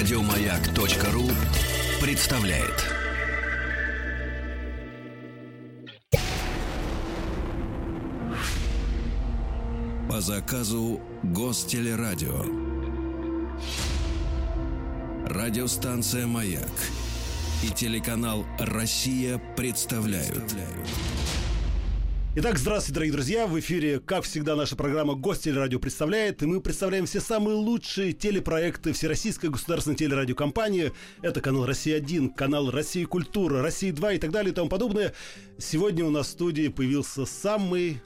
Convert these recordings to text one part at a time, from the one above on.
Радиомаяк.ру представляет. По заказу Гостелерадио. Радиостанция «Маяк» и телеканал «Россия» представляют. Итак, здравствуйте, дорогие друзья. В эфире, как всегда, наша программа «Гость телерадио» представляет. И мы представляем все самые лучшие телепроекты Всероссийской государственной телерадиокомпании. Это канал «Россия-1», канал «Россия культура», «Россия-2» и так далее и тому подобное. Сегодня у нас в студии появился самый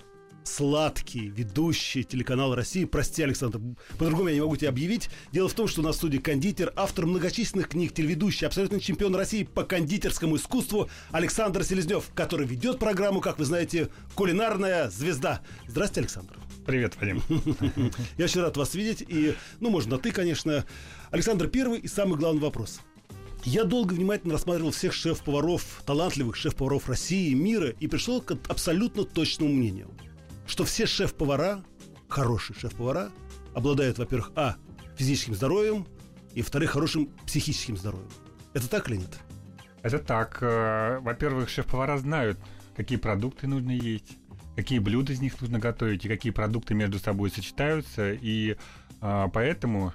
сладкий ведущий телеканала России. Прости, Александр, по-другому я не могу тебе объявить. Дело в том, что у нас в студии кондитер, автор многочисленных книг, телеведущий, абсолютный чемпион России по кондитерскому искусству Александр Селезнев, который ведет программу, как вы знаете, «Кулинарная звезда». Здравствуйте, Александр. Привет, Вадим. Я очень рад вас видеть. И, ну, можно «ты», конечно. Александр, первый и самый главный вопрос. Я долго внимательно рассматривал всех шеф-поваров, талантливых шеф-поваров России и мира и пришел к абсолютно точному мнению – что все шеф-повара, хорошие шеф-повара, обладают, во-первых, а, физическим здоровьем, и, во-вторых, хорошим психическим здоровьем. Это так или нет? Это так. Э, во-первых, шеф-повара знают, какие продукты нужно есть, какие блюда из них нужно готовить, и какие продукты между собой сочетаются. И а, поэтому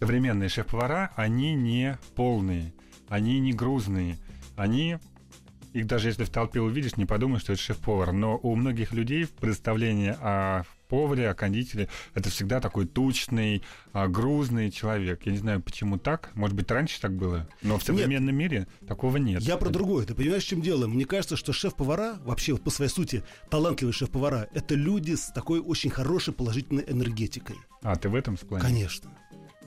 современные шеф-повара, они не полные, они не грузные, они их даже если в толпе увидишь, не подумаешь, что это шеф-повар. Но у многих людей представление о поваре, о кондитере, это всегда такой тучный, а, грузный человек. Я не знаю, почему так. Может быть, раньше так было, но в современном нет. мире такого нет. Я про другое. Ты понимаешь, в чем дело? Мне кажется, что шеф-повара, вообще по своей сути, талантливые шеф-повара, это люди с такой очень хорошей положительной энергетикой. А, ты в этом склоне? Конечно.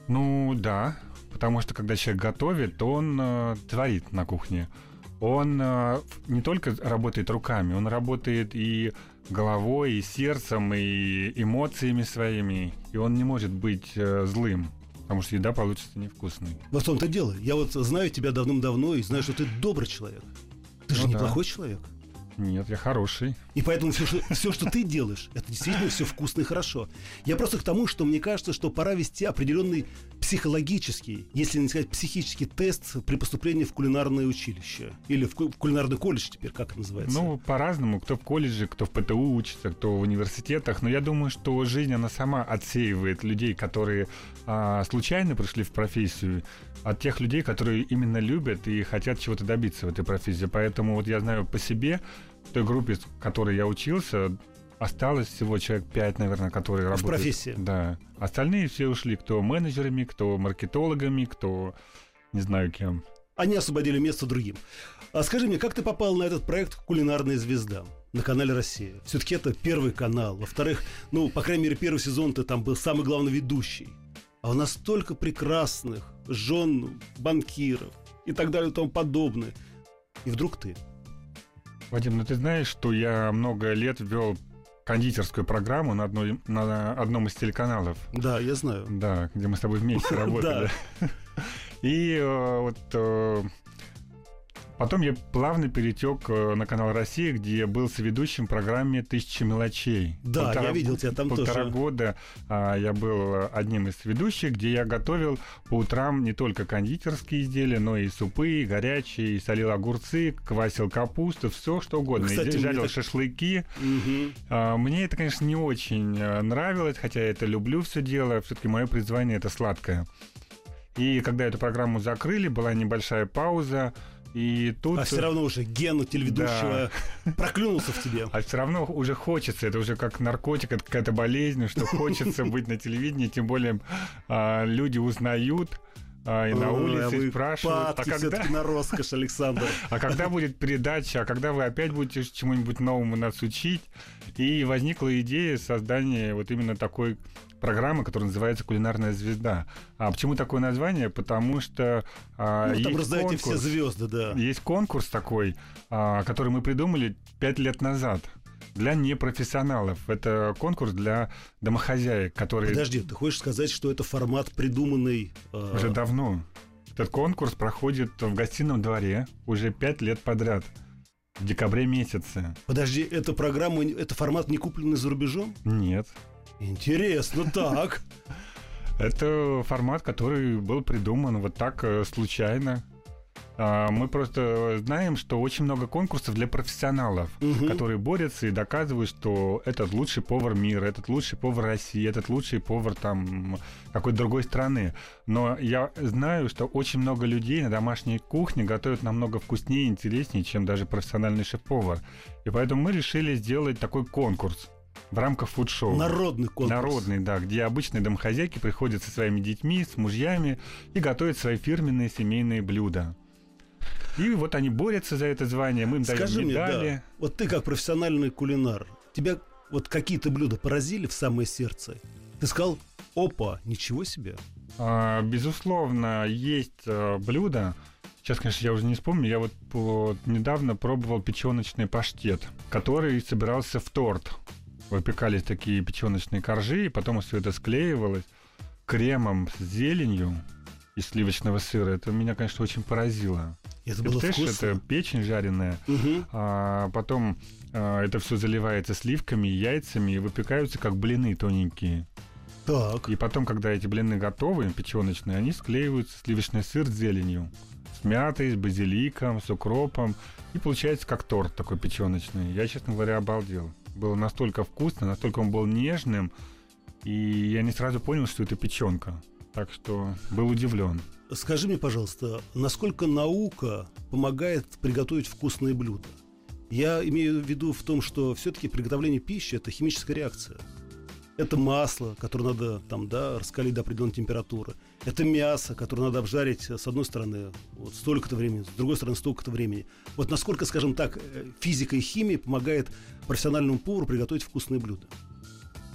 Ну, да. Потому что, когда человек готовит, то он э, творит на кухне он э, не только работает руками, он работает и головой, и сердцем, и эмоциями своими, и он не может быть э, злым. Потому что еда получится невкусной. В том-то дело. Я вот знаю тебя давным-давно и знаю, что ты добрый человек. Ты ну же да. неплохой человек. Нет, я хороший. И поэтому все что, все, что ты делаешь, это действительно все вкусно и хорошо. Я просто к тому, что мне кажется, что пора вести определенный психологический, если не сказать психический тест при поступлении в кулинарное училище. Или в, в кулинарный колледж теперь, как это называется? Ну, по-разному. Кто в колледже, кто в ПТУ учится, кто в университетах. Но я думаю, что жизнь, она сама отсеивает людей, которые а, случайно пришли в профессию, от тех людей, которые именно любят и хотят чего-то добиться в этой профессии. Поэтому вот я знаю по себе, той группе, в которой я учился, осталось всего человек пять, наверное, которые в работают. В профессии? Да. Остальные все ушли, кто менеджерами, кто маркетологами, кто не знаю кем. Они освободили место другим. А скажи мне, как ты попал на этот проект «Кулинарная звезда» на канале «Россия»? Все-таки это первый канал. Во-вторых, ну, по крайней мере, первый сезон ты там был самый главный ведущий. А у нас столько прекрасных жен банкиров и так далее и тому подобное. И вдруг ты – Вадим, ну ты знаешь, что я много лет вел кондитерскую программу на, одной, на одном из телеканалов. Да, я знаю. Да, где мы с тобой вместе работали. И э, вот э, Потом я плавно перетек э, на канал Россия, где был соведущим в программе «Тысяча мелочей». Да, полтора, я видел тебя там полтора тоже. года а, я был одним из ведущих, где я готовил по утрам не только кондитерские изделия, но и супы, и горячие, и солил огурцы, квасил капусту, все что угодно. Кстати, и жарил так... шашлыки. Угу. А, мне это, конечно, не очень э, нравилось, хотя я это люблю все дело. Все-таки мое призвание это сладкое. И когда эту программу закрыли, была небольшая пауза. И тут... А все равно уже ген телеведущего да. проклюнулся в тебе. А все равно уже хочется, это уже как наркотик, это какая-то болезнь, что хочется быть на телевидении, тем более а, люди узнают, а, и на улице спрашивают, а когда... на роскошь, Александр. А когда будет передача, а когда вы опять будете чему-нибудь новому нас учить? И возникла идея создания вот именно такой программы, которая называется «Кулинарная звезда». А почему такое название? Потому что а, ну, там раздаете все звезды, да. Есть конкурс такой, а, который мы придумали пять лет назад для непрофессионалов. Это конкурс для домохозяек, которые... Подожди, ты хочешь сказать, что это формат придуманный... Э... Уже давно. Этот конкурс проходит в гостином дворе уже пять лет подряд. В декабре месяце. Подожди, эта программа, это формат не купленный за рубежом? Нет. Интересно, так. Это формат, который был придуман вот так э, случайно. А, мы просто знаем, что очень много конкурсов для профессионалов, угу. которые борются и доказывают, что этот лучший повар мира, этот лучший повар России, этот лучший повар там какой-то другой страны. Но я знаю, что очень много людей на домашней кухне готовят намного вкуснее и интереснее, чем даже профессиональный шеф-повар. И поэтому мы решили сделать такой конкурс в рамках фуд-шоу. Народный конкурс. Народный, да, где обычные домохозяйки приходят со своими детьми, с мужьями и готовят свои фирменные семейные блюда. И вот они борются за это звание, мы им Скажи даем медали. Мне, да, вот ты как профессиональный кулинар, тебя вот какие-то блюда поразили в самое сердце? Ты сказал, опа, ничего себе. А, безусловно, есть а, блюда, Сейчас, конечно, я уже не вспомню. Я вот, вот недавно пробовал печеночный паштет, который собирался в торт. Выпекались такие печеночные коржи, и потом все это склеивалось кремом с зеленью из сливочного сыра. Это меня, конечно, очень поразило. Это было вкусно. Это печень жареная, угу. а потом а, это все заливается сливками, яйцами и выпекаются как блины тоненькие. Так. И потом, когда эти блины готовы, печеночные, они склеиваются сливочный сыр с зеленью. С мятой, с базиликом, с укропом. И получается как торт такой печеночный. Я, честно говоря, обалдел. Было настолько вкусно, настолько он был нежным. И я не сразу понял, что это печенка. Так что был удивлен. Скажи мне, пожалуйста, насколько наука помогает приготовить вкусные блюда? Я имею в виду в том, что все-таки приготовление пищи это химическая реакция. Это масло, которое надо там, да, раскалить до определенной температуры. Это мясо, которое надо обжарить с одной стороны вот столько-то времени, с другой стороны столько-то времени. Вот насколько, скажем так, э, физика и химия помогает профессиональному повару приготовить вкусные блюда.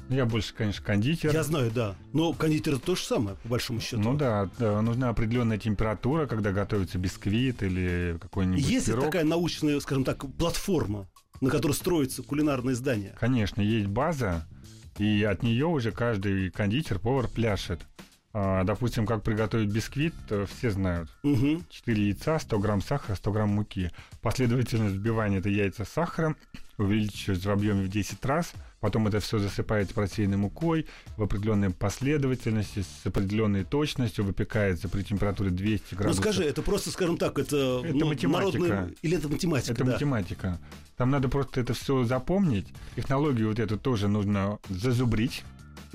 Ну, я больше, конечно, кондитер. Я знаю, да. Но кондитер это то же самое, по большому счету. Ну да, да нужна определенная температура, когда готовится бисквит или какой-нибудь Есть пирог. такая научная, скажем так, платформа, на которой строится кулинарное здание? Конечно, есть база, и от нее уже каждый кондитер, повар пляшет. А, допустим, как приготовить бисквит, э, все знают. Угу. 4 яйца, 100 грамм сахара, 100 грамм муки. Последовательность взбивания это яйца с сахаром увеличивается в объеме в 10 раз – Потом это все засыпается просеянной мукой в определенной последовательности, с определенной точностью, выпекается при температуре 200 ну, градусов. Ну скажи, это просто, скажем так, это, это ну, математика. Народный... Или это математика? Это да? математика. Там надо просто это все запомнить. Технологию вот эту тоже нужно зазубрить.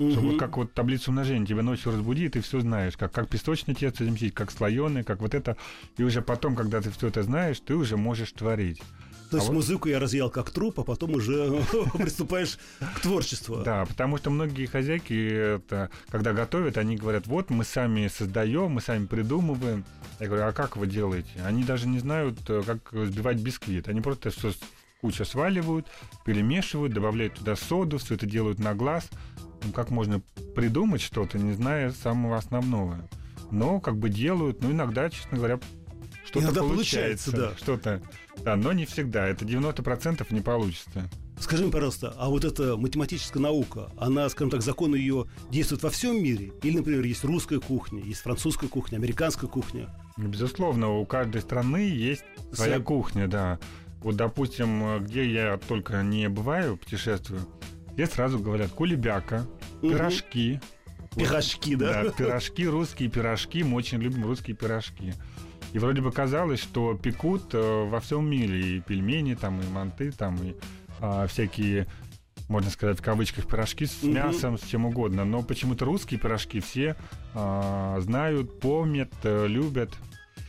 Угу. Чтобы как вот таблицу умножения тебя ночью разбудит, и все знаешь, как, как песочное тесто замесить, как слоеное, как вот это. И уже потом, когда ты все это знаешь, ты уже можешь творить. То есть а музыку вот... я разъел как труп, а потом уже приступаешь к творчеству. Да, потому что многие хозяйки, это, когда готовят, они говорят, вот мы сами создаем, мы сами придумываем. Я говорю, а как вы делаете? Они даже не знают, э, как взбивать бисквит. Они просто все куча сваливают, перемешивают, добавляют туда соду, все это делают на глаз. Ну, как можно придумать что-то, не зная самого основного? Но как бы делают, ну, иногда, честно говоря, что-то Иногда получается, да. Что-то, да, но не всегда. Это 90% не получится. Скажи мне, пожалуйста, а вот эта математическая наука, она, скажем так, законы ее действуют во всем мире? Или, например, есть русская кухня, есть французская кухня, американская кухня? Безусловно, у каждой страны есть своя С... кухня, да. Вот, допустим, где я только не бываю, путешествую, все сразу говорят кулебяка, угу. пирожки. Пирожки, да? Да, пирожки, русские пирожки. Мы очень любим русские пирожки. И вроде бы казалось, что пекут э, во всем мире и пельмени, там, и манты, там, и а, всякие можно сказать, в кавычках, пирожки с mm-hmm. мясом, с чем угодно. Но почему-то русские пирожки все а, знают, помнят, э, любят.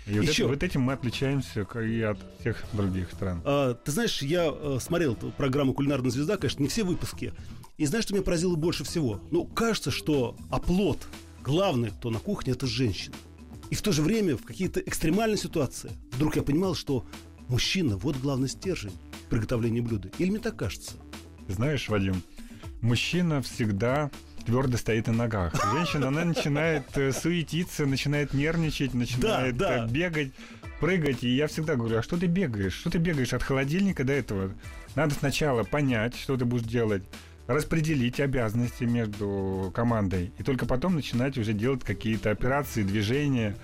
И вот, Еще... это, вот этим мы отличаемся и от всех других стран. А, ты знаешь, я а, смотрел программу «Кулинарная звезда», конечно, не все выпуски. И знаешь, что меня поразило больше всего? Ну, кажется, что оплот, главный, кто на кухне, это женщина. И в то же время в какие-то экстремальные ситуации вдруг я понимал, что мужчина – вот главный стержень приготовления блюда. Или мне так кажется? Знаешь, Вадим, мужчина всегда твердо стоит на ногах. Женщина, она начинает э, суетиться, начинает нервничать, начинает да, да. Э, бегать, прыгать. И я всегда говорю, а что ты бегаешь? Что ты бегаешь от холодильника до этого? Надо сначала понять, что ты будешь делать, распределить обязанности между командой, и только потом начинать уже делать какие-то операции, движения.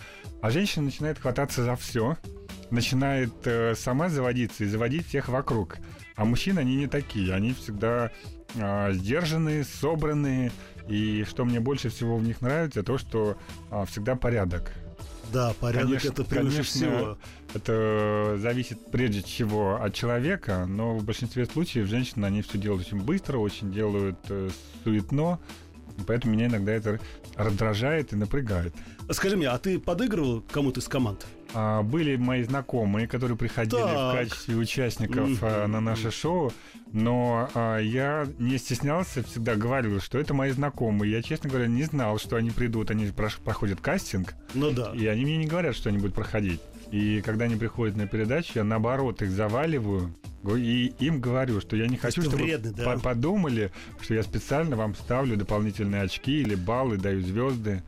А женщина начинает хвататься за все, начинает э, сама заводиться и заводить всех вокруг. А мужчины, они не такие. Они всегда а, сдержанные, собранные. И что мне больше всего в них нравится, то, что а, всегда порядок. Да, порядок Конечно- это превыше конечно, всего. Это зависит прежде всего от человека, но в большинстве случаев женщины, они все делают очень быстро, очень делают э, суетно, поэтому меня иногда это раздражает и напрягает. Скажи мне, а ты подыгрывал кому-то из команд? А, были мои знакомые, которые приходили Так. в качестве участников Мгм. на наше шоу, но а, я не стеснялся, всегда говорил, что это мои знакомые. Я, честно говоря, не знал, что они придут, они проходят кастинг, Ну да. и они мне не говорят, что они будут проходить. И когда они приходят на передачу, я наоборот их заваливаю и им говорю, что я не хочу, чтобы вредный, да? по- подумали, что я специально вам ставлю дополнительные очки или баллы, даю звезды.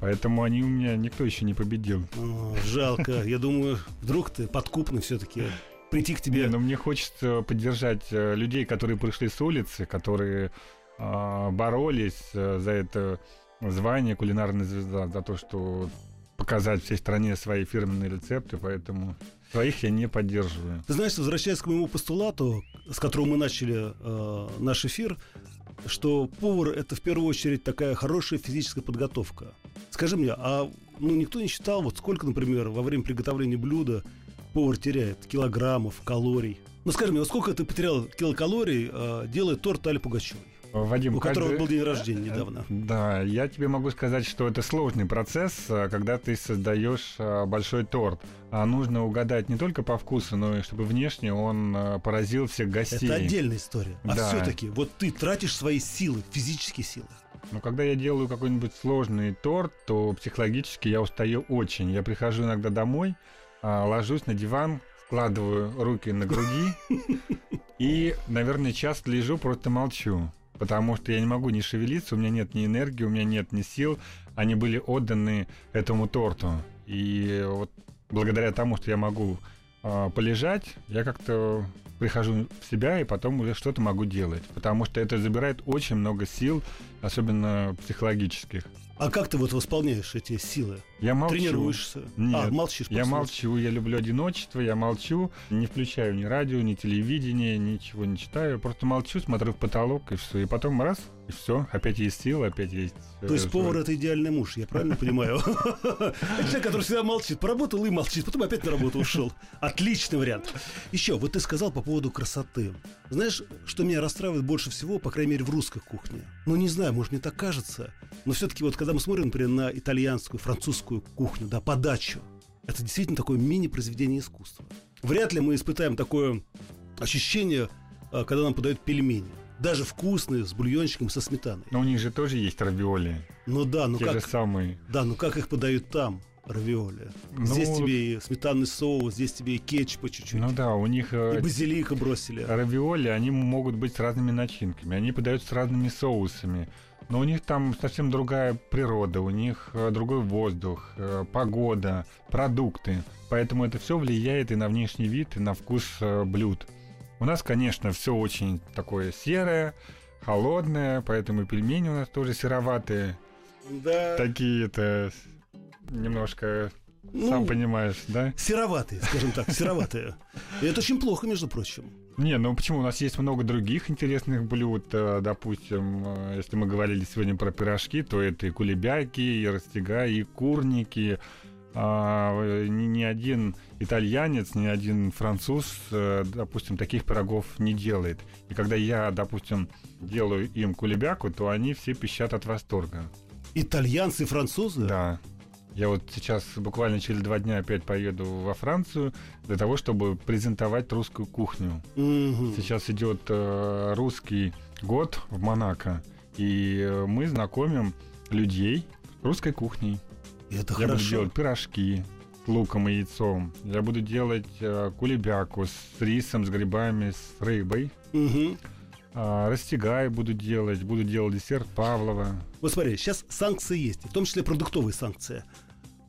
Поэтому они у меня никто еще не победил. О, жалко. Я думаю, вдруг ты подкупный все-таки прийти к тебе. Не, но мне хочется поддержать э, людей, которые пришли с улицы, которые а, боролись э, за это звание кулинарная звезда, за то, что показать всей стране свои фирменные рецепты, поэтому своих я не поддерживаю. Ты знаешь, возвращаясь к моему постулату, с которого мы начали э, наш эфир, что повар это в первую очередь такая хорошая физическая подготовка. Скажи мне, а ну никто не считал, вот сколько, например, во время приготовления блюда повар теряет килограммов, калорий? Ну скажи мне, вот сколько ты потерял килокалорий, э, делая торт Али Пугачевой, Вадим, у которого каждый- был день рождения недавно? Да, я тебе могу сказать, что это сложный процесс, а, когда ты создаешь а, большой торт. А нужно угадать не только по вкусу, но и чтобы внешне он поразил всех гостей. Это отдельная история. А Да. все-таки, вот ты тратишь свои силы, физические силы. Но когда я делаю какой-нибудь сложный торт, то психологически я устаю очень. Я прихожу иногда домой, ложусь на диван, складываю руки на груди и, наверное, час лежу, просто молчу. Потому что я не могу не шевелиться, у меня нет ни энергии, у меня нет ни сил. Они были отданы этому торту. И вот благодаря тому, что я могу а, полежать, я как-то прихожу в себя и потом уже что-то могу делать. Потому что это забирает очень много сил, особенно психологических. А как ты вот восполняешь эти силы? Я молчу. Тренируешься? Нет, а, молчишь. Я молчу, я люблю одиночество, я молчу, не включаю ни радио, ни телевидение, ничего не читаю, просто молчу, смотрю в потолок и все. И потом раз, и все, опять есть силы, опять есть... э, То есть повар это идеальный муж, я правильно понимаю? Человек, который всегда молчит, поработал и молчит, потом опять на работу ушел. Отличный вариант. Еще, вот ты сказал по поводу красоты. Знаешь, что меня расстраивает больше всего, по крайней мере, в русской кухне? Ну, не знаю, может, мне так кажется, но все-таки вот когда мы смотрим, например, на итальянскую, французскую кухню, да, подачу, это действительно такое мини-произведение искусства. Вряд ли мы испытаем такое ощущение, а, когда нам подают пельмени. Даже вкусные, с бульончиком, со сметаной. Но у них же тоже есть равиоли, Ну да, ну те как, же самые. да, ну как их подают там, равиоли? Ну, здесь тебе и сметанный соус, здесь тебе и кетчупа чуть-чуть. Ну да, у них и э, базилика бросили. равиоли, они могут быть с разными начинками, они подаются с разными соусами. Но у них там совсем другая природа, у них э, другой воздух, э, погода, продукты. Поэтому это все влияет и на внешний вид, и на вкус блюд. У нас, конечно, все очень такое серое, холодное, поэтому и пельмени у нас тоже сероватые. Да. Такие-то немножко, Ну, сам понимаешь, да? Сероватые, скажем так, сероватые. И это очень плохо, между прочим. Не, ну почему? У нас есть много других интересных блюд. Э, Допустим, э, если мы говорили сегодня про пирожки, то это и кулебяки, и растяга, и курники. А, э, ни, ни один итальянец, ни один француз, допустим, таких пирогов не делает. И когда я, допустим, делаю им кулебяку, то они все пищат от восторга. Итальянцы и французы? Да. Я вот сейчас буквально через два дня опять поеду во Францию для того, чтобы презентовать русскую кухню. Мгм. Сейчас идет э, русский год в Монако, и э, мы знакомим людей русской кухней. Это Я буду хорошо. делать пирожки с луком и яйцом. Я буду делать э, кулебяку с рисом, с грибами, с рыбой. Мгм. А, растягай буду делать, буду делать десерт Павлова. Вот смотри, сейчас санкции есть, в том числе продуктовые санкции.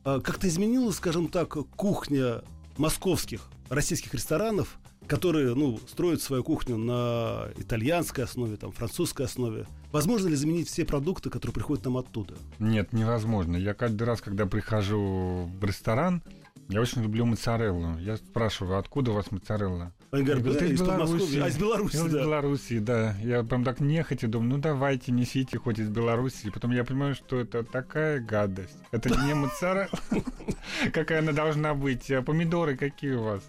А Как-то изменилась, скажем так, кухня московских, российских ресторанов, которые, ну, строят свою кухню на итальянской основе, там, французской основе. Возможно ли заменить все продукты, которые приходят нам оттуда? Нет, невозможно. Я каждый раз, когда прихожу в ресторан, Я очень люблю моцареллу. Я спрашиваю, откуда у вас моцарелла? Они говорят, «Да, «Ты из из Подмосковья». Беларуси. А из Беларуси, Я из да. Беларуси, да. Я прям так нехотя думаю, ну давайте, несите хоть из Беларуси. Потом я понимаю, что это такая гадость. Это не моцарелла, какая она должна быть. А помидоры какие у вас?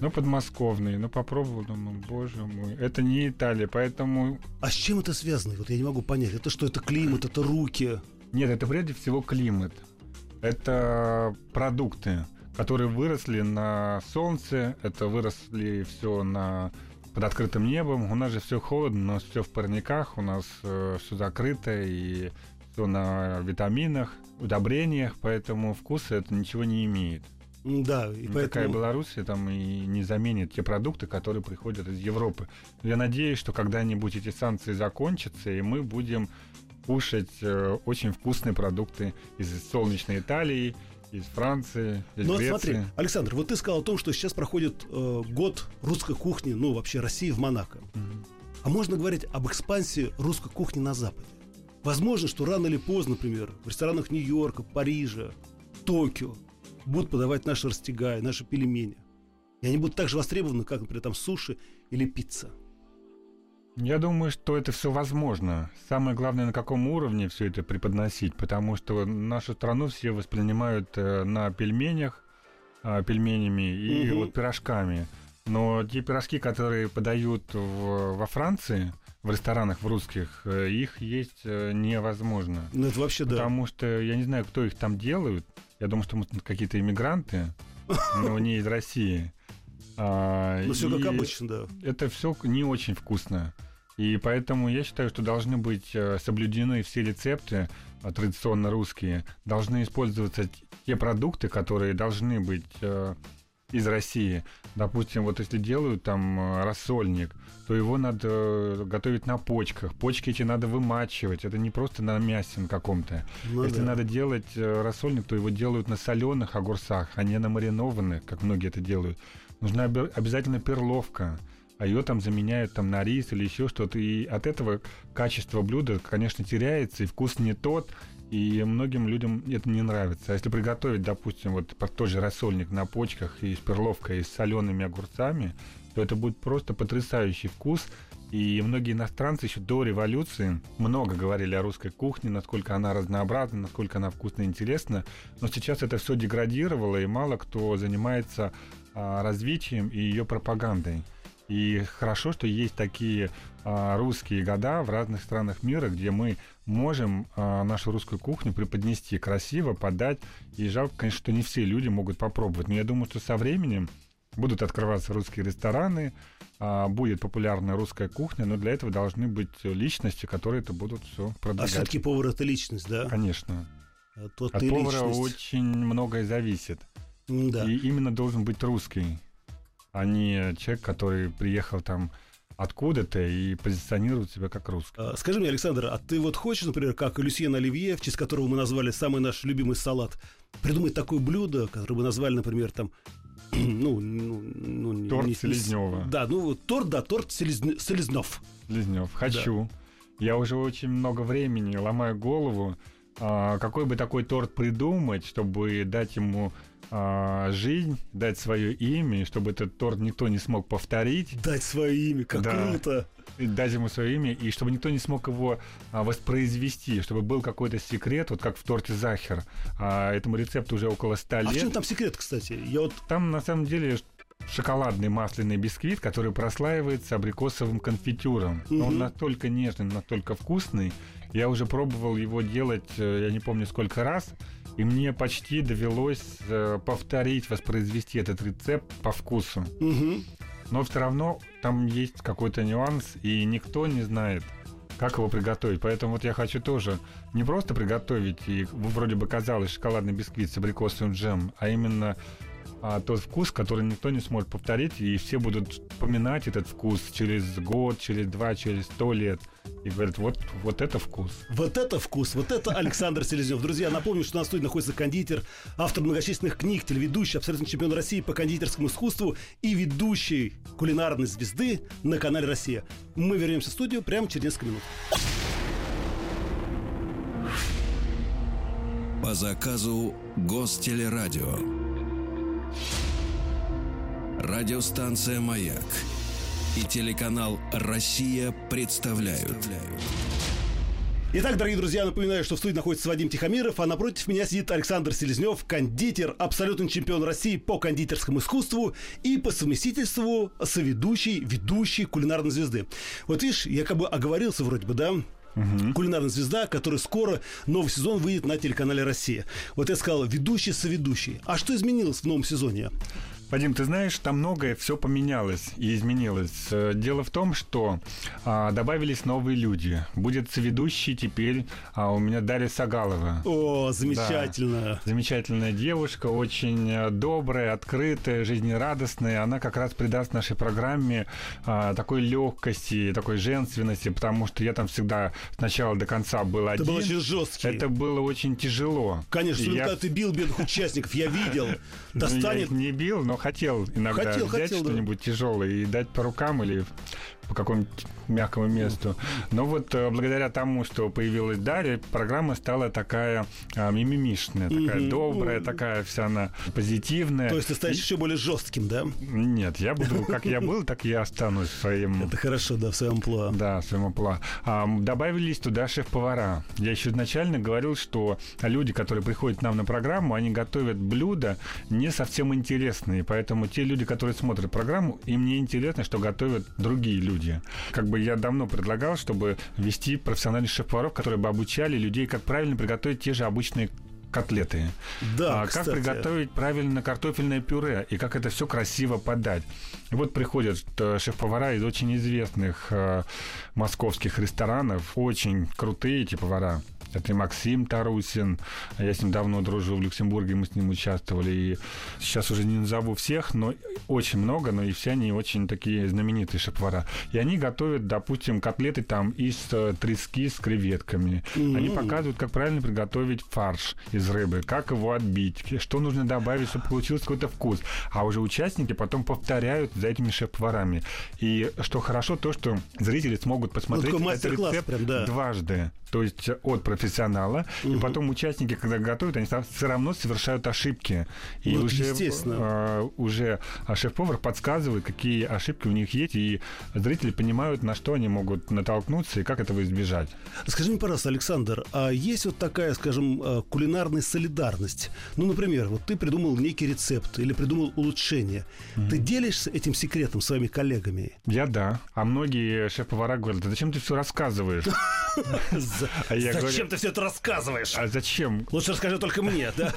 Ну, подмосковные. Ну, попробовал, думаю, боже мой. Это не Италия, поэтому... А с чем это связано? Вот я не могу понять. Это что, это климат, это руки? Нет, это прежде всего климат. Это продукты, которые выросли на солнце, это выросли все на под открытым небом. У нас же все холодно, у нас все в парниках, у нас все закрыто и все на витаминах, удобрениях, поэтому вкуса это ничего не имеет. Да, и Никакая поэтому... Белоруссия там и не заменит те продукты, которые приходят из Европы. Я надеюсь, что когда-нибудь эти санкции закончатся, и мы будем кушать э, очень вкусные продукты из солнечной Италии, из Франции, из Ну вот Греции. смотри, Александр, вот ты сказал о том, что сейчас проходит э, год русской кухни, ну вообще России в Монако. Мгм. А можно говорить об экспансии русской кухни на Западе? Возможно, что рано или поздно, например, в ресторанах Нью-Йорка, Парижа, Токио будут подавать наши растягая, наши пельмени. И они будут так же востребованы, как, например, там суши или пицца. Я думаю, что это все возможно. Самое главное, на каком уровне все это преподносить, потому что нашу страну все воспринимают э, на пельменях, а, пельменями и Мгм. вот пирожками. Но те пирожки, которые подают в- во Франции, в ресторанах в русских, э, их есть э, невозможно. Ну это вообще да. Потому что я не знаю, кто их там делают. Я думаю, что какие-то иммигранты, но не из России. А, Ну все как обычно, да. Это все не очень вкусно. И поэтому я считаю, что должны быть э, соблюдены все рецепты э, традиционно русские. Должны использоваться те продукты, которые должны быть э, из России. Допустим, вот если делают там рассольник, то его надо готовить на почках. Почки эти надо вымачивать. Это не просто на мясе каком-то. Ну Если да. надо делать рассольник, то его делают на соленых огурцах, а не на маринованных, как многие это делают. Нужна обязательно перловка, а ее там заменяют там на рис или еще что-то. И от этого качество блюда, конечно, теряется, и вкус не тот, и многим людям это не нравится. А если приготовить, допустим, вот тот же рассольник на почках и с перловкой, и с солеными огурцами, то это будет просто потрясающий вкус. И многие иностранцы еще до революции много говорили о русской кухне, насколько она разнообразна, насколько она вкусна и интересна. Но сейчас это все деградировало, и мало кто занимается а, развитием и ее пропагандой. И хорошо, что есть такие а, русские года в разных странах мира, где мы можем а, нашу русскую кухню преподнести красиво, подать. И жалко, конечно, что не все люди могут попробовать. Но я думаю, что со временем будут открываться русские рестораны, а, будет популярная русская кухня, но для этого должны быть личности, которые это будут все А продвигать. все-таки повар это личность, да? Конечно. А От повара личность. очень многое зависит. Да. И именно должен быть русский, а не человек, который приехал там откуда-то и позиционирует себя как русский. А, Скажи мне, Александр, а ты вот хочешь, например, как Люсьен Оливье, в честь которого мы назвали самый наш любимый салат, придумать такое блюдо, которое бы назвали, например, там, ну, ну, ну, Торт не- не- Селезнёва. Да, ну, торт, да, торт Селезн- Селезнев. Лезнев, хочу. Я уже очень много времени ломаю голову, а, какой бы такой торт придумать, чтобы дать ему а, жизнь, дать свое имя, и чтобы этот торт никто не смог повторить, Дать свое имя, как Да. круто. дать ему свое имя, и чтобы никто не смог его а, воспроизвести, чтобы был какой-то секрет, вот как в торте Захер. А, этому рецепту уже около 100 А в лет. чем там секрет, кстати? Я вот Там на самом деле шоколадный масляный бисквит, который прослаивается абрикосовым конфитюром. Но Он настолько нежный, настолько вкусный. Я уже пробовал его делать, э, я не помню сколько раз, и мне почти довелось э, повторить, воспроизвести этот рецепт по вкусу. мгм. Но все равно там есть какой-то нюанс, и никто не знает, как его приготовить. Поэтому вот я хочу тоже не просто приготовить, и вроде бы казалось шоколадный бисквит с абрикосовым джем, а именно а, тот вкус, который никто не сможет повторить, и все будут вспоминать этот вкус через год, через два, через сто лет. И говорят, вот, вот это вкус. Вот это вкус, вот это Александр Селезнев. Друзья, напомню, что на студии находится кондитер, автор многочисленных книг, телеведущий, абсолютный чемпион России по кондитерскому искусству и ведущий кулинарной звезды на канале «Россия». Мы вернемся в студию прямо через несколько минут. По заказу Гостелерадио. Радиостанция «Маяк» и телеканал «Россия» представляют. Итак, дорогие друзья, напоминаю, что в студии находится Вадим Тихомиров, а напротив меня сидит Александр Селезнев, кондитер, абсолютный чемпион России по кондитерскому искусству и по совместительству соведущий, ведущий кулинарной звезды. Вот видишь, я как бы оговорился вроде бы, да? Угу. Кулинарная звезда, который скоро новый сезон выйдет на телеканале Россия. Вот я сказал, ведущий, соведущий. А что изменилось в новом сезоне? Вадим, ты знаешь, там многое все поменялось и изменилось. Э, дело в том, что а, добавились новые люди. Будет соведущий теперь а, у меня Дарья Сагалова. О, замечательно. Да, замечательная девушка, очень э, добрая, открытая, жизнерадостная. Она как раз придаст нашей программе а, такой легкости, такой женственности, потому что я там всегда сначала до конца был один. Это был очень жесткий. Это было очень тяжело. Конечно, я... когда ты бил бедных участников, я видел. Достанет... Я не бил, но хотел иногда хотел, взять что-нибудь да. тяжелое и дать по рукам или по какому-нибудь мягкому месту. Но вот э, благодаря тому, что появилась Дарья, программа стала такая а, мимимишная, такая добрая, такая вся она позитивная. То есть ты станешь еще более жестким, да? Нет, я буду, как я был, так я останусь своим... Это хорошо, да, в своем амплуа. Да, в своем амплуа. А, добавились туда шеф-повара. Я еще изначально говорил, что люди, которые приходят к нам на программу, они готовят блюда не совсем интересные, поэтому те люди, которые смотрят программу, им не интересно, что готовят другие люди люди. Как бы я давно предлагал, чтобы ввести профессиональных шеф-поваров, которые бы обучали людей, как правильно приготовить те же обычные котлеты. Да, а кстати. как приготовить правильно картофельное пюре и как это все красиво подать. И вот приходят э, шеф-повара из очень известных э, московских ресторанов, очень крутые эти повара. Это и Максим Тарусин. Я с ним давно дружу в Люксембурге, мы с ним участвовали. И сейчас уже не назову всех, но очень много, но и все они очень такие знаменитые шеф-повара. И они готовят, допустим, котлеты там из э, трески с креветками. Mm-hmm. Они показывают, как правильно приготовить фарш из рыбы, как его отбить, что нужно добавить, чтобы получился какой-то вкус. А уже участники потом повторяют за этими шеф-поварами. И что хорошо, то, что зрители смогут посмотреть ну, этот рецепт прям, да. дважды. То есть от профессионала. Угу. И потом участники, когда готовят, они все равно совершают ошибки. И ну, уже, э, уже шеф-повар подсказывает, какие ошибки у них есть, и зрители понимают, на что они могут натолкнуться и как этого избежать. Скажи мне, пожалуйста, Александр, а есть вот такая, скажем, э, кулинарная солидарность? Ну, например, вот ты придумал некий рецепт или придумал улучшение. Угу. Ты делишься этим секретом своими коллегами? Я да. А многие шеф-повара говорят, а зачем ты все рассказываешь? А я зачем говорю, ты все это рассказываешь? А зачем? Лучше расскажи только мне, да?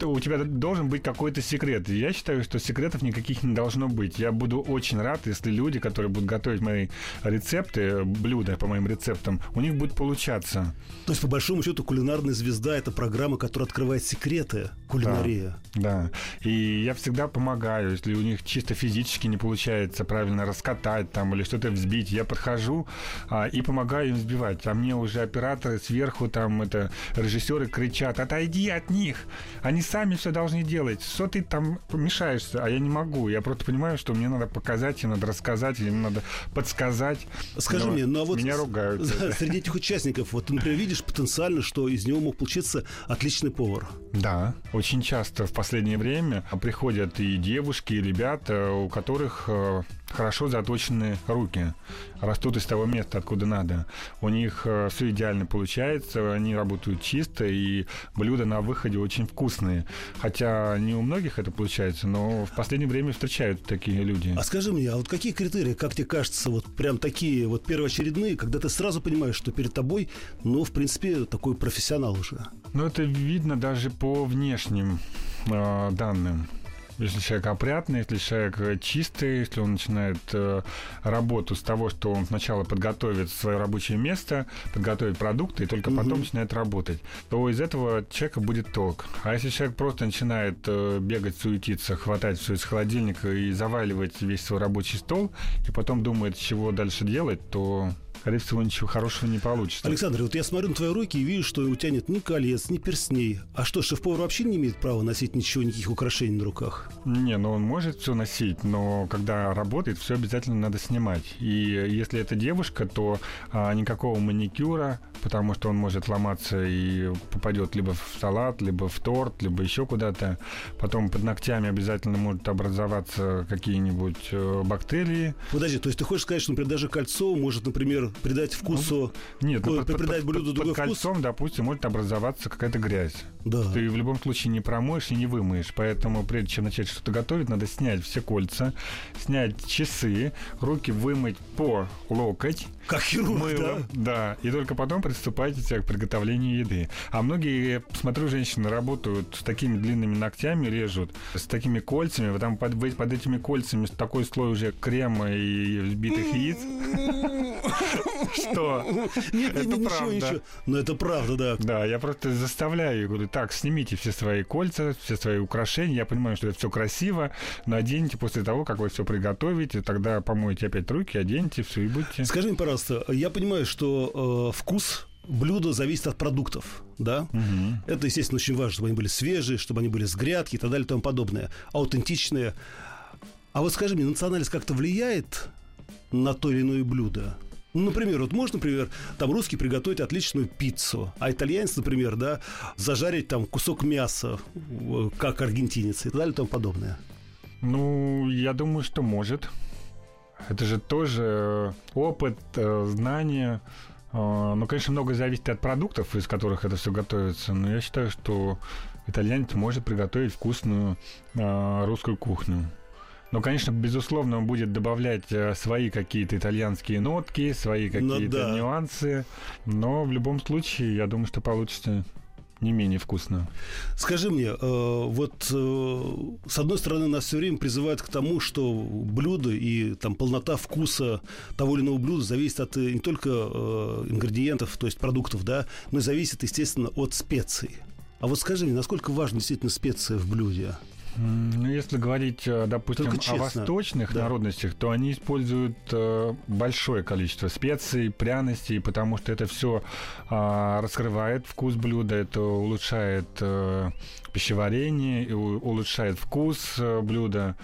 У тебя должен быть какой-то секрет. Я считаю, что секретов никаких не должно быть. Я буду очень рад, если люди, которые будут готовить мои рецепты, блюда по моим рецептам, у них будет получаться. То есть, по большому счету, кулинарная звезда это программа, которая открывает секреты кулинарии. Да, да. И я всегда помогаю, если у них чисто физически не получается правильно раскатать там или что-то взбить, я подхожу а, и помогаю им взбивать. А мне уже операторы сверху, там, это, режиссеры кричат, отойди от них, они сами все должны делать, что ты там мешаешься, а я не могу, я просто понимаю, что мне надо показать, им надо рассказать, им надо подсказать. Скажи мне, ну а вот меня ругают. Среди этих участников, вот ты, например, видишь потенциально, что из него мог получиться отличный повар. Да, очень часто в последнее время приходят и девушки, и ребята, у которых э, хорошо заточены руки, растут из того места, откуда надо. У них э, все идеально получается, они работают чисто, и блюда на выходе очень вкусные. Хотя не у многих это получается, но в последнее время встречают такие люди. А скажи мне, а вот какие критерии, как тебе кажется, вот прям такие вот первоочередные, когда ты сразу понимаешь, что перед тобой, ну, в принципе, такой профессионал уже? Ну, это видно даже по внешним э, данным. Если человек опрятный, если человек чистый, если он начинает э, работу с того, что он сначала подготовит свое рабочее место, подготовит продукты и только угу. потом начинает работать, то из этого человека будет толк. А если человек просто начинает э, бегать, суетиться, хватать все из холодильника и заваливать весь свой рабочий стол, и потом думает, чего дальше делать, то скорее всего, ничего хорошего не получится. Александр, вот я смотрю на твои руки и вижу, что у тебя нет ни колец, ни перстней. А что, шеф-повар вообще не имеет права носить ничего, никаких украшений на руках? Не, ну он может все носить, но когда работает, все обязательно надо снимать. И если это девушка, то а, никакого маникюра, потому что он может ломаться и попадет либо в салат, либо в торт, либо еще куда-то. Потом под ногтями обязательно может образоваться какие-нибудь э, бактерии. Подожди, то есть ты хочешь сказать, что, например, даже кольцо может, например, придать вкусу... Нет, ну, под, придать под- блюду под- другой под вкус? кольцом, допустим, может образоваться какая-то грязь. Да. Ты в любом случае не промоешь и не вымоешь. Поэтому, прежде чем начать что-то готовить, надо снять все кольца, снять часы, руки вымыть по локоть. Как хирург, мылом, да? да. И только потом приступайте к приготовлению еды. А многие, смотрю, женщины работают с такими длинными ногтями, режут, с такими кольцами. Там под, под этими кольцами такой слой уже крема и взбитых яиц. Что? Нет, нет, ничего, правда. ничего. Но это правда, да. Да, я просто заставляю, говорю, так, снимите все свои кольца, все свои украшения. Я понимаю, что это все красиво, но оденьте после того, как вы все приготовите, тогда помойте опять руки, оденьте все и будьте. Скажи мне, пожалуйста, я понимаю, что э, вкус блюда зависит от продуктов, да? Мгм. Это, естественно, очень важно, чтобы они были свежие, чтобы они были с грядки и так далее и тому подобное, аутентичные. А вот скажи мне, национальность как-то влияет на то или иное блюдо? Ну, например, вот можно, например, там русский приготовить отличную пиццу, а итальянец, например, да, зажарить там кусок мяса, как аргентинец и так далее и тому подобное. Ну, я думаю, что может. Это же тоже э, опыт, э, знания. Э, Ну, конечно, много зависит от продуктов, из которых это все готовится. Но я считаю, что итальянец может приготовить вкусную русскую кухню. Но, конечно, безусловно, он будет добавлять э, свои какие-то итальянские нотки, свои Ну какие-то да. нюансы. Но в любом случае, я думаю, что получится не менее вкусно. Скажи мне, э, вот э, с одной стороны нас все время призывают к тому, что блюдо и там полнота вкуса того или иного блюда зависит от не только ингредиентов, то есть продуктов, да, но и зависит, естественно, от специй. А вот скажи мне, насколько важны действительно специи в блюде? Ну, если говорить, э, допустим, о восточных Да. народностях, то они используют э, большое количество специй, пряностей, потому что это все раскрывает вкус блюда, это улучшает э, пищеварение, улучшает вкус блюда.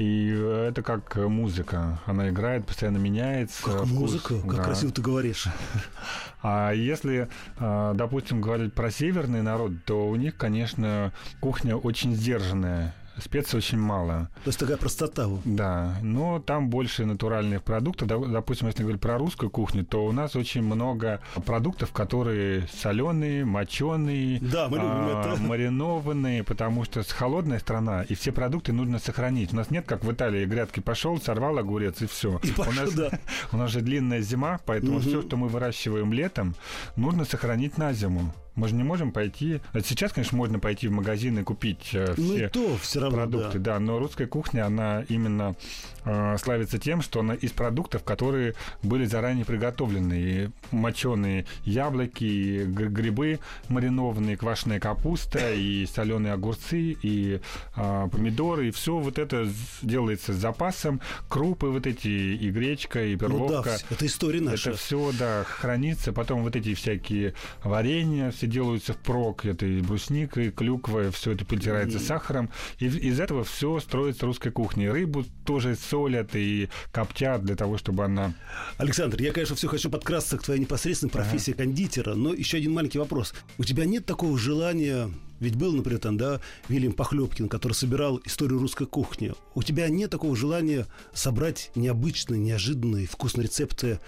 И э, это как э, музыка. Она играет, постоянно меняется. Как вкус. музыка, как Да. красиво ты говоришь. А если, э, допустим, говорить про северный народ, то у них, конечно, кухня очень сдержанная. Специй очень мало. То есть такая простота. Да, но там больше натуральных продуктов. Доп- Допустим, если говорить про русскую кухню, то у нас очень много продуктов, которые соленые, моченые, Да, мы любим это. маринованные, потому что с холодная страна, и все продукты нужно сохранить. У нас нет, как в Италии, грядки пошел, сорвал огурец и все. И у, пошел, нас, да. у нас же длинная зима, поэтому Мгм. все, что мы выращиваем летом, нужно сохранить на зиму. Мы же не можем пойти... Сейчас, конечно, можно пойти в магазин и купить э, Ну все и то все равно, продукты, да. да. Но русская кухня, она именно э, славится тем, что она из продуктов, которые были заранее приготовлены. И моченые яблоки, и грибы маринованные, квашеная капуста, и соленые огурцы, и э, помидоры, и все вот это делается с запасом. Крупы вот эти, и гречка, и Ну да, перловка. это история наша. Это все, да, хранится. Потом вот эти всякие варенья все делаются впрок. Это и брусника, и клюква, все это притирается Мгм. сахаром. И из этого все строится русская кухня. И рыбу тоже солят и коптят для того, чтобы она... Александр, я, конечно, все хочу подкрасться к твоей непосредственной профессии кондитера, но еще один маленький вопрос. У тебя нет такого желания, ведь был, например, там, да, Вильям Похлебкин, который собирал историю русской кухни. У тебя нет такого желания собрать необычные, неожиданные, вкусные рецепты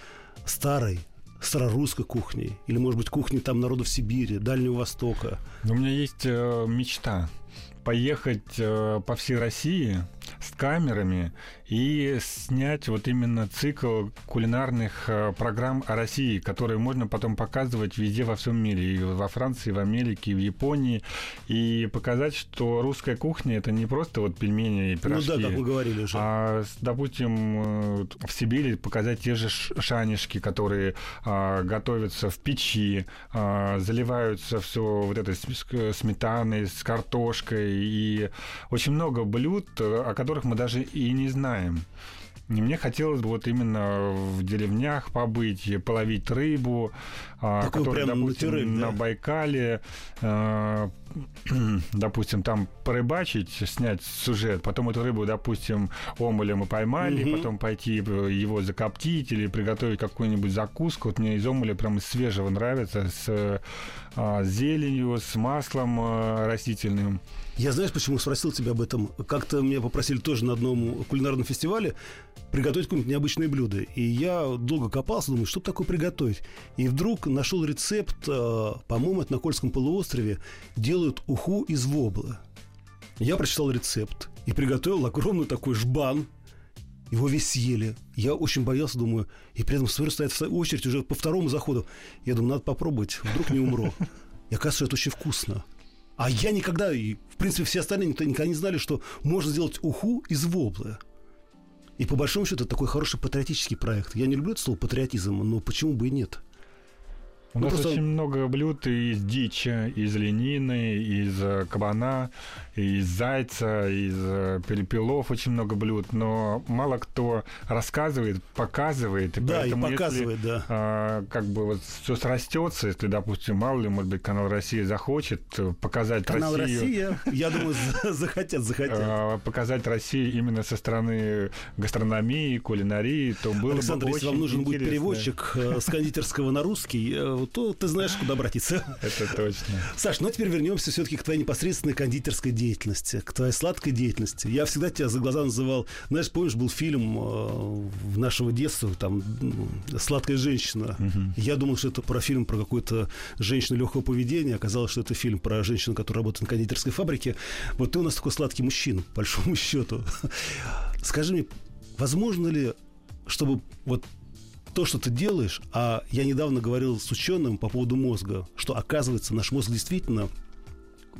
старой, старорусской кухни? Или, может быть, кухни там народов Сибири, Дальнего Востока? У меня есть э, мечта поехать э, по всей России с камерами и снять вот именно цикл кулинарных э, программ о России, которые можно потом показывать везде во всем мире, и во Франции, и в Америке, и в Японии, и показать, что русская кухня это не просто вот пельмени и пирожки. Ну да, как мы говорили уже. А, допустим, э, в Сибири показать те же шанишки, которые а, готовятся в печи, а, заливаются все вот этой сметаной, с картошкой, и очень много блюд, э, о которых мы даже и не знаем. И мне хотелось бы вот именно в деревнях побыть, половить рыбу, а, Такой которая, допустим, натюрель, на да? Байкале, а, допустим, там порыбачить, снять сюжет, потом эту рыбу, допустим, омулем мы поймали, Мгм. потом пойти его закоптить или приготовить какую-нибудь закуску. Вот мне из омуля прям из свежего нравится, с а, зеленью, с маслом растительным. Я знаешь, почему спросил тебя об этом? Как-то меня попросили тоже на одном кулинарном фестивале приготовить какое-нибудь необычное блюдо. И я долго копался, думаю, что такое приготовить. И вдруг нашел рецепт, э, по-моему, это на Кольском полуострове, делают уху из вобла. Я прочитал рецепт и приготовил огромный такой жбан. Его весь съели. Я очень боялся, думаю, и при этом смотрю, стоят в очередь уже по второму заходу. Я думаю, надо попробовать, вдруг не умру. И оказывается, это очень вкусно. А я никогда, и в принципе все остальные никто, никогда не знали, что можно сделать уху из вобла. И по большому счету это такой хороший патриотический проект. Я не люблю это слово патриотизм, но почему бы и нет? У Ну, нас просто- очень много блюд из дичи, из ленины, из э, кабана, из зайца, из э, перепелов очень много блюд, но мало кто рассказывает, показывает. да, и поэтому если, показывает, да. а, как бы вот все срастется, если, допустим, мало ли, может быть, канал Россия захочет показать Канал Россию. Россия, я думаю, за- захотят, захотят. э, показать Россию именно со стороны гастрономии, кулинарии, то было Александр, бы если вам нужен будет переводчик э, с кондитерского на русский, то ты знаешь, куда обратиться. Это точно. Саш, ну теперь вернемся все-таки к твоей непосредственной кондитерской деятельности, к твоей сладкой деятельности. Я всегда тебя за глаза называл, знаешь, помнишь, был фильм э, в нашего детства, там, «Сладкая женщина». Я думал, что это про фильм про какую-то женщину легкого поведения. Оказалось, что это фильм про женщину, которая работает на кондитерской фабрике. Вот ты у нас такой сладкий мужчина, по большому счету. Скажи мне, возможно ли, чтобы вот то, что ты делаешь, а я недавно говорил с ученым по поводу мозга, что оказывается наш мозг действительно,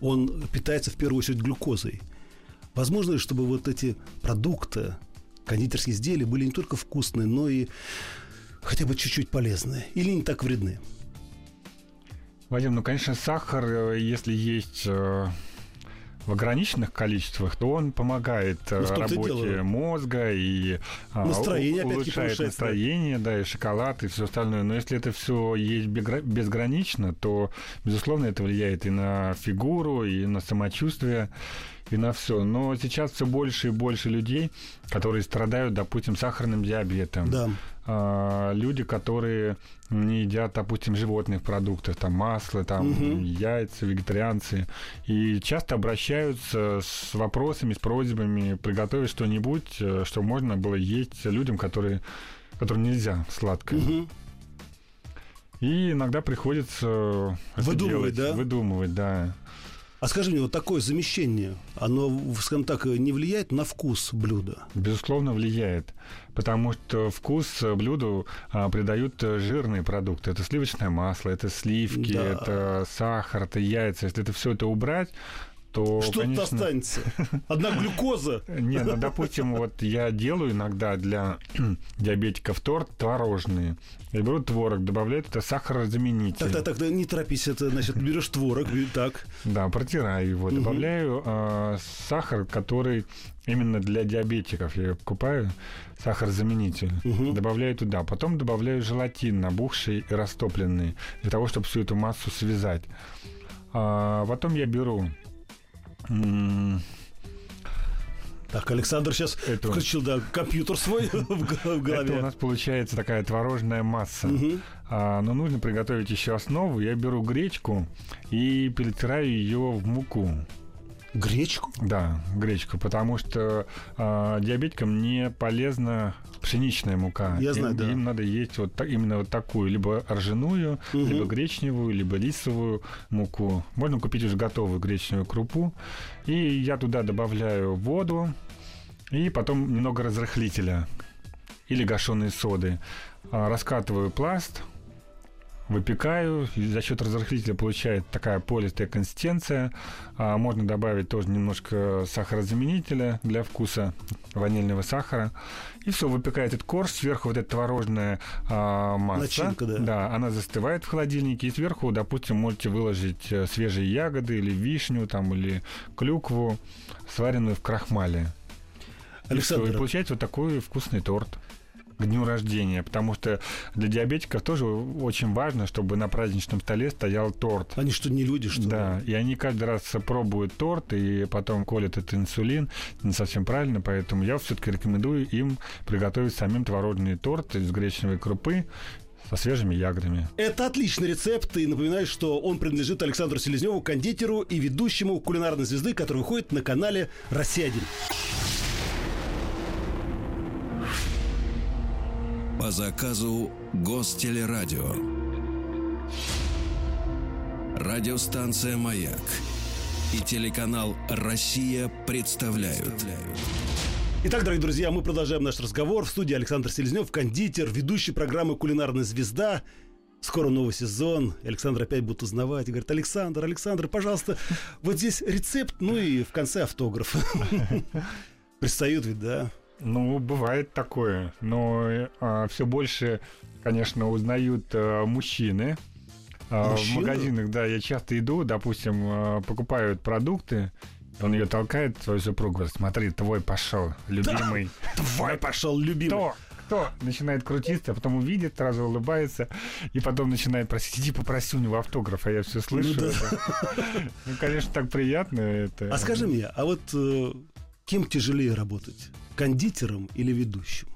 он питается в первую очередь глюкозой. Возможно ли, чтобы вот эти продукты, кондитерские изделия были не только вкусные, но и хотя бы чуть-чуть полезные или не так вредны? Вадим, ну, конечно, сахар, э, если есть э, в ограниченных количествах, то он помогает э, Ну, и работе дело. мозга и а, Настроение, улучшает настроение, да, и шоколад, и все остальное. Но если это все есть безгранично, то, безусловно, это влияет и на фигуру, и на самочувствие, и на все. Но сейчас все больше и больше людей, которые страдают, допустим, сахарным диабетом Да. А, люди, которые не едят, допустим, животных продуктов, там масло, там Мгм. яйца, вегетарианцы, и часто обращаются с вопросами, с просьбами приготовить что-нибудь, э, что можно было есть людям, которые которым нельзя сладкое. Мгм. И иногда приходится Выдумывать, делать, да? Выдумывать, да. А скажи мне, вот такое замещение, оно, скажем так, не влияет на вкус блюда? Безусловно, влияет, потому что вкус блюду а, придают жирные продукты. Это сливочное масло, это сливки, Да. это сахар, это яйца. Если это все это убрать, то, Что-то конечно... останется. Одна глюкоза. Не, ну, допустим, вот я делаю иногда для диабетиков торт творожный. Я беру творог, добавляю туда сахарозаменитель. Так, так, так, не торопись, это, значит, берешь творог, так. Да, протираю его, добавляю а, сахар, который именно для диабетиков я покупаю, сахарозаменитель. Добавляю туда. Потом добавляю желатин, набухший и растопленный, для того, чтобы всю эту массу связать. А, потом я беру Так, Александр сейчас Эту. включил, да, компьютер свой в г- в это у голове. нас получается такая творожная масса. Мгм. А, но нужно приготовить еще основу. Я беру гречку и перетираю ее в муку. Гречку? Да, гречку, потому что а, диабетикам не полезна пшеничная мука. Я им, знаю, да. им надо есть вот та- именно вот такую, либо ржаную, Мгм. либо гречневую, либо рисовую муку. Можно купить уже готовую гречневую крупу. И я туда добавляю воду и потом немного разрыхлителя или гашеной соды. А, Раскатываю пласт, выпекаю, и за счет разрыхлителя получает такая полистая консистенция. А, можно добавить тоже немножко сахарозаменителя для вкуса ванильного сахара. И все, выпекает этот корж, сверху вот эта творожная а, масса. Начинка, да. она застывает в холодильнике, и сверху, допустим, можете выложить э, свежие ягоды или вишню, там, или клюкву, сваренную в крахмале. Александр. И получается вот такой вкусный торт к дню рождения, потому что для диабетиков тоже очень важно, чтобы на праздничном столе стоял торт. Они что, не люди, что ли? Да, и они каждый раз пробуют торт, и потом колят этот инсулин. Не совсем правильно, поэтому я все-таки рекомендую им приготовить самим творожный торт из гречневой крупы со свежими ягодами. Это отличный рецепт, и напоминаю, что он принадлежит Александру Селезневу, кондитеру и ведущему кулинарной звезды, который выходит на канале «Россия-1». По заказу Гостелерадио. Радиостанция «Маяк» и телеканал «Россия» представляют. Итак, дорогие друзья, мы продолжаем наш разговор. В студии Александр Селезнев, кондитер, ведущий программы «Кулинарная звезда». Скоро новый сезон. Александр опять будет узнавать и говорит, Александр, Александр, пожалуйста, вот здесь рецепт, ну и в конце автограф. Пристают ведь, да? Ну, бывает такое. Но а, все больше, конечно, узнают а, мужчины. А? В магазинах, да, я часто иду, допустим, а, покупают продукты, он ее толкает, свою супругу, говорит, смотри, твой пошел, любимый. Твой пошел, любимый. Кто? Кто? Начинает крутиться, а потом увидит, сразу улыбается, и потом начинает просить, иди попроси у него автограф, а я все слышу. Ну да. Ну, конечно, так приятно это. А скажи мне, а вот э, кем тяжелее работать? Кондитером или ведущим?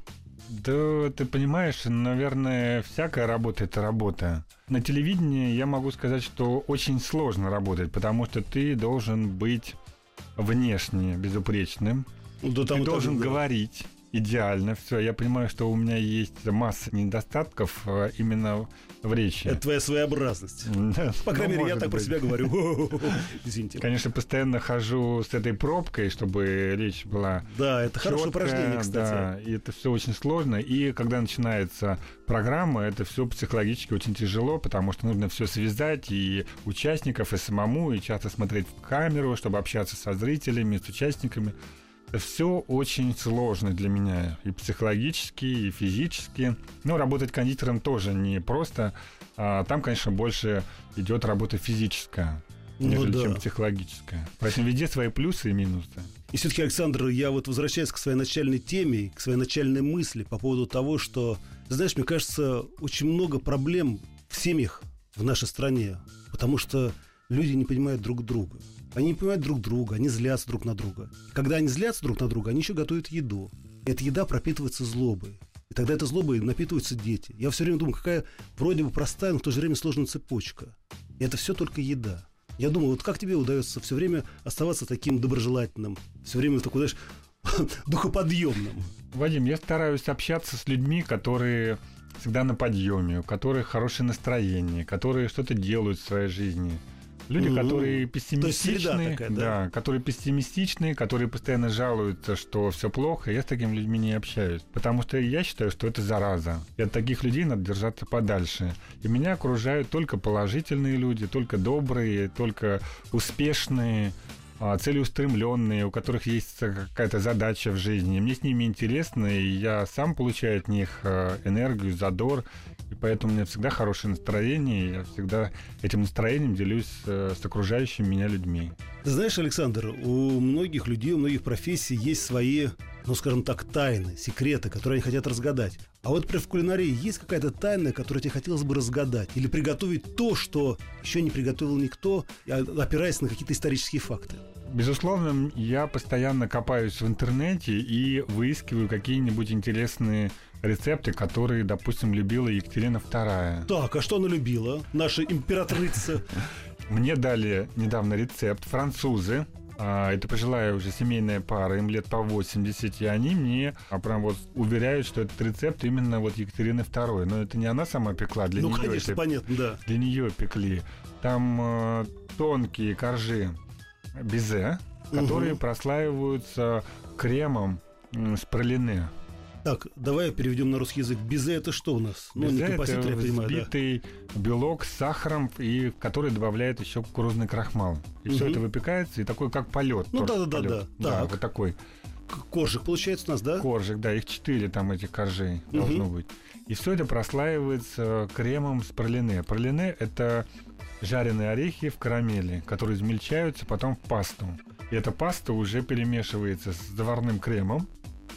Да, ты понимаешь, наверное, всякая работа это работа. На телевидении я могу сказать, что очень сложно работать, потому что ты должен быть внешне безупречным, Ну, да там ты так, должен да. говорить идеально. Все, я понимаю, что у меня есть масса недостатков э, именно в речи. Это твоя своеобразность. По крайней ну, мере, я так про себя говорю. Извините. Конечно, постоянно хожу с этой пробкой, чтобы речь была Да, это хорошее упражнение, кстати. Да, и это все очень сложно. И когда начинается программа, это все психологически очень тяжело, потому что нужно все связать и участников, и самому, и часто смотреть в камеру, чтобы общаться со зрителями, с участниками. Все очень сложно для меня. И психологически, и физически. Ну, работать кондитером тоже не просто. А там, конечно, больше идет работа физическая, Ну нежели да. чем психологическая. Поэтому везде свои плюсы и минусы. И все-таки, Александр, я вот возвращаюсь к своей начальной теме, к своей начальной мысли по поводу того, что, знаешь, мне кажется, очень много проблем в семьях в нашей стране, потому что люди не понимают друг друга. Они не понимают друг друга, они злятся друг на друга. Когда они злятся друг на друга, они еще готовят еду. И эта еда пропитывается злобой. И тогда этой злобой напитываются дети. Я все время думаю, какая вроде бы простая, но в то же время сложная цепочка. И это все только еда. Я думаю, вот как тебе удается все время оставаться таким доброжелательным, все время такой, знаешь, духоподъемным? Вадим, я стараюсь общаться с людьми, которые всегда на подъеме, у которых хорошее настроение, которые что-то делают в своей жизни. Люди, которые пессимистичные, такая, да? которые пессимистичные, которые постоянно жалуются, что все плохо, я с такими людьми не общаюсь. Потому что я считаю, что это зараза. И от таких людей надо держаться подальше. И меня окружают только положительные люди, только добрые, только успешные, а, целеустремленные, у которых есть какая-то задача в жизни. Мне с ними интересно, и я сам получаю от них э, энергию, задор, и поэтому у меня всегда хорошее настроение, и я всегда этим настроением делюсь э, с окружающими меня людьми. Ты знаешь, Александр, у многих людей, у многих профессий есть свои, ну, скажем так, тайны, секреты, которые они хотят разгадать. А вот в кулинарии есть какая-то тайна, которую тебе хотелось бы разгадать? Или приготовить то, что еще не приготовил никто, опираясь на какие-то исторические факты? Безусловно, я постоянно копаюсь в интернете и выискиваю какие-нибудь интересные рецепты, которые, допустим, любила Екатерина II. Так, а что она любила? Наша императрица. Мне дали недавно рецепт французы. А, Это пожилая уже семейная пара, им лет по 80, и они мне а, прям вот уверяют, что этот рецепт именно вот Екатерины II. Но это не она сама пекла, для Ну, нее конечно, это понятно, да. для нее пекли. Там э, тонкие коржи безе, которые Мгм. прослаиваются кремом с пролине. Так, давай переведем на русский язык. Безе это что у нас? Ну, не Безе композитор, я это понимаю, да. взбитый белок с сахаром, и который добавляют еще кукурузный крахмал. И все Мгм. это выпекается, и такой как полет. Ну, торт да-да-да, полет. да. Так. вот такой Коржик получается у нас, да? коржик, да, их четыре там этих коржей Мгм. должно быть. И все это прослаивается кремом с пролине. Пролине это жареные орехи в карамели, которые измельчаются потом в пасту. И эта паста уже перемешивается с заварным кремом,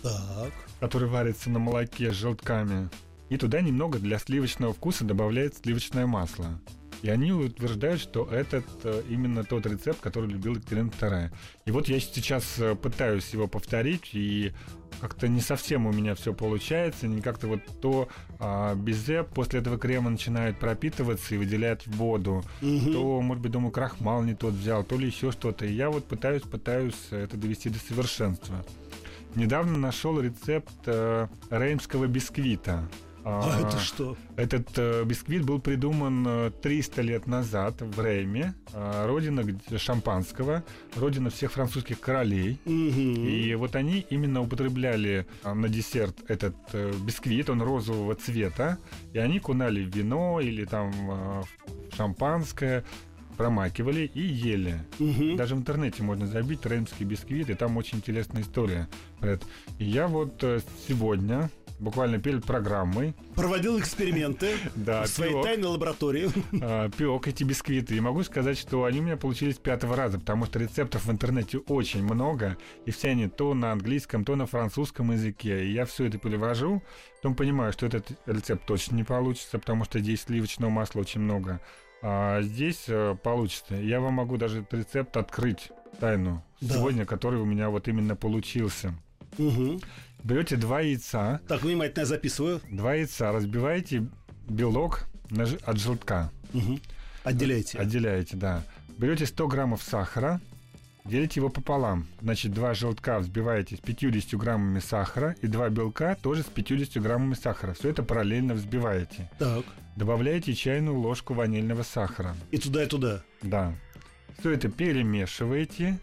Так. который варится на молоке с желтками. И туда немного для сливочного вкуса добавляют сливочное масло. И они утверждают, что этот э, именно тот рецепт, который любила Екатерина II. И вот я сейчас э, пытаюсь его повторить, и как-то не совсем у меня все получается, не как-то вот то а, безе после этого крема начинает пропитываться и выделяет воду, Мгм. то, может быть, думаю, крахмал не тот взял, то ли еще что-то. И я вот пытаюсь, пытаюсь это довести до совершенства. Недавно нашел рецепт э, реймского бисквита. А это что? Этот э, бисквит был придуман э, 300 лет назад в Рейме, э, родина шампанского, родина всех французских королей. И вот они именно употребляли а, на десерт этот э, бисквит, он розового цвета, и они кунали в вино или там а, в шампанское, промакивали и ели. Даже в интернете можно забить реймский бисквит, и там очень интересная история. И я вот э, сегодня, буквально перед программой, Проводил эксперименты да, в своей пек, тайной лаборатории. а, пек эти бисквиты. И могу сказать, что они у меня получились пятого раза, потому что рецептов в интернете очень много, и все они то на английском, то на французском языке. И я все это перевожу, потом понимаю, что этот рецепт точно не получится, потому что здесь сливочного масла очень много. А здесь э, получится. Я вам могу даже этот рецепт открыть тайну Да. сегодня, который у меня вот именно получился. Мгм. Берете два яйца, Так, внимательно я записываю. два яйца, разбиваете белок от желтка. Мгм. Отделяйте. Отделяете, да. Берете 100 граммов сахара, делите его пополам. Значит, два желтка взбиваете с 50 граммами сахара и два белка тоже с 50 граммами сахара. Все это параллельно взбиваете. Так. Добавляете чайную ложку ванильного сахара. И туда, и туда. Да. Все это перемешиваете.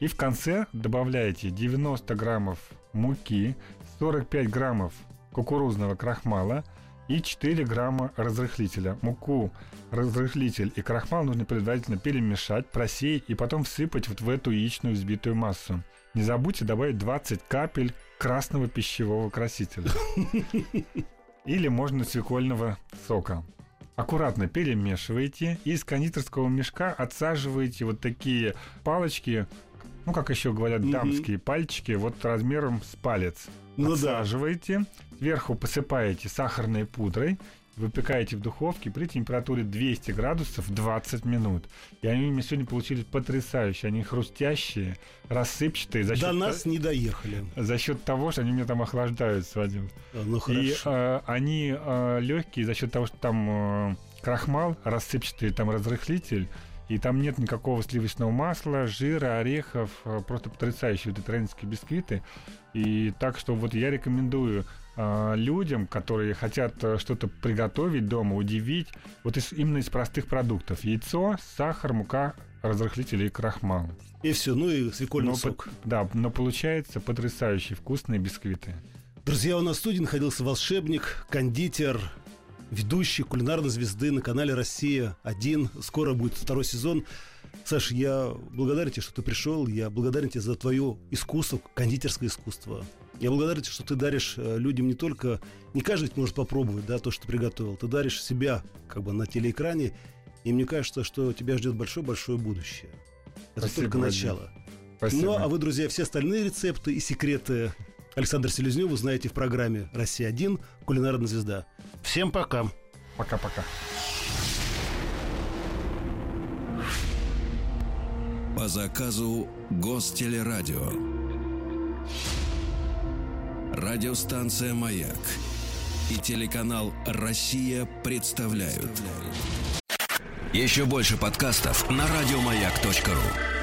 И в конце добавляете 90 граммов муки, 45 граммов кукурузного крахмала и 4 грамма разрыхлителя. Муку, разрыхлитель и крахмал нужно предварительно перемешать, просеять и потом всыпать вот в эту яичную взбитую массу. Не забудьте добавить 20 капель красного пищевого красителя. Или можно свекольного сока. Аккуратно перемешиваете и из кондитерского мешка отсаживаете вот такие палочки, ну, как еще говорят, Мгм. дамские пальчики, вот размером с палец. Ну да. Отсаживаете, сверху посыпаете сахарной пудрой, выпекаете в духовке при температуре 200 градусов 20 минут. И они у меня сегодня получились потрясающие. Они хрустящие, рассыпчатые. За До счет, нас не доехали. за счет того, что они у меня там охлаждаются, Вадим. Ну И хорошо. э, они легкие за счет того, что там э, крахмал, рассыпчатый там разрыхлитель, и там нет никакого сливочного масла, жира, орехов, э, просто потрясающие вот эти рейнские бисквиты. И так что вот я рекомендую э, людям, которые хотят э, что-то приготовить дома, удивить, вот из- именно из простых продуктов. Яйцо, сахар, мука, разрыхлитель и крахмал. И все, ну и свекольный Но сок. по- да, но получается потрясающие вкусные бисквиты. Друзья, у нас в студии находился волшебник, кондитер, ведущий кулинарной звезды на канале «Россия-1». Скоро будет второй сезон. Саш, я благодарен тебе, что ты пришел. Я благодарен тебе за твое искусство, кондитерское искусство. Я благодарен тебе, что ты даришь э, людям не только... Не каждый может попробовать, да, то, что ты приготовил. Ты даришь себя как бы на телеэкране. И мне кажется, что тебя ждет большое-большое будущее. Это Спасибо, только начало. Спасибо. Ну, а вы, друзья, все остальные рецепты и секреты Александра Селезнева узнаете в программе «Россия-1. Кулинарная звезда». Всем пока. Пока-пока. По заказу Гостелерадио. Радиостанция «Маяк» и телеканал «Россия» представляют. Еще больше подкастов на радиомаяк.ру.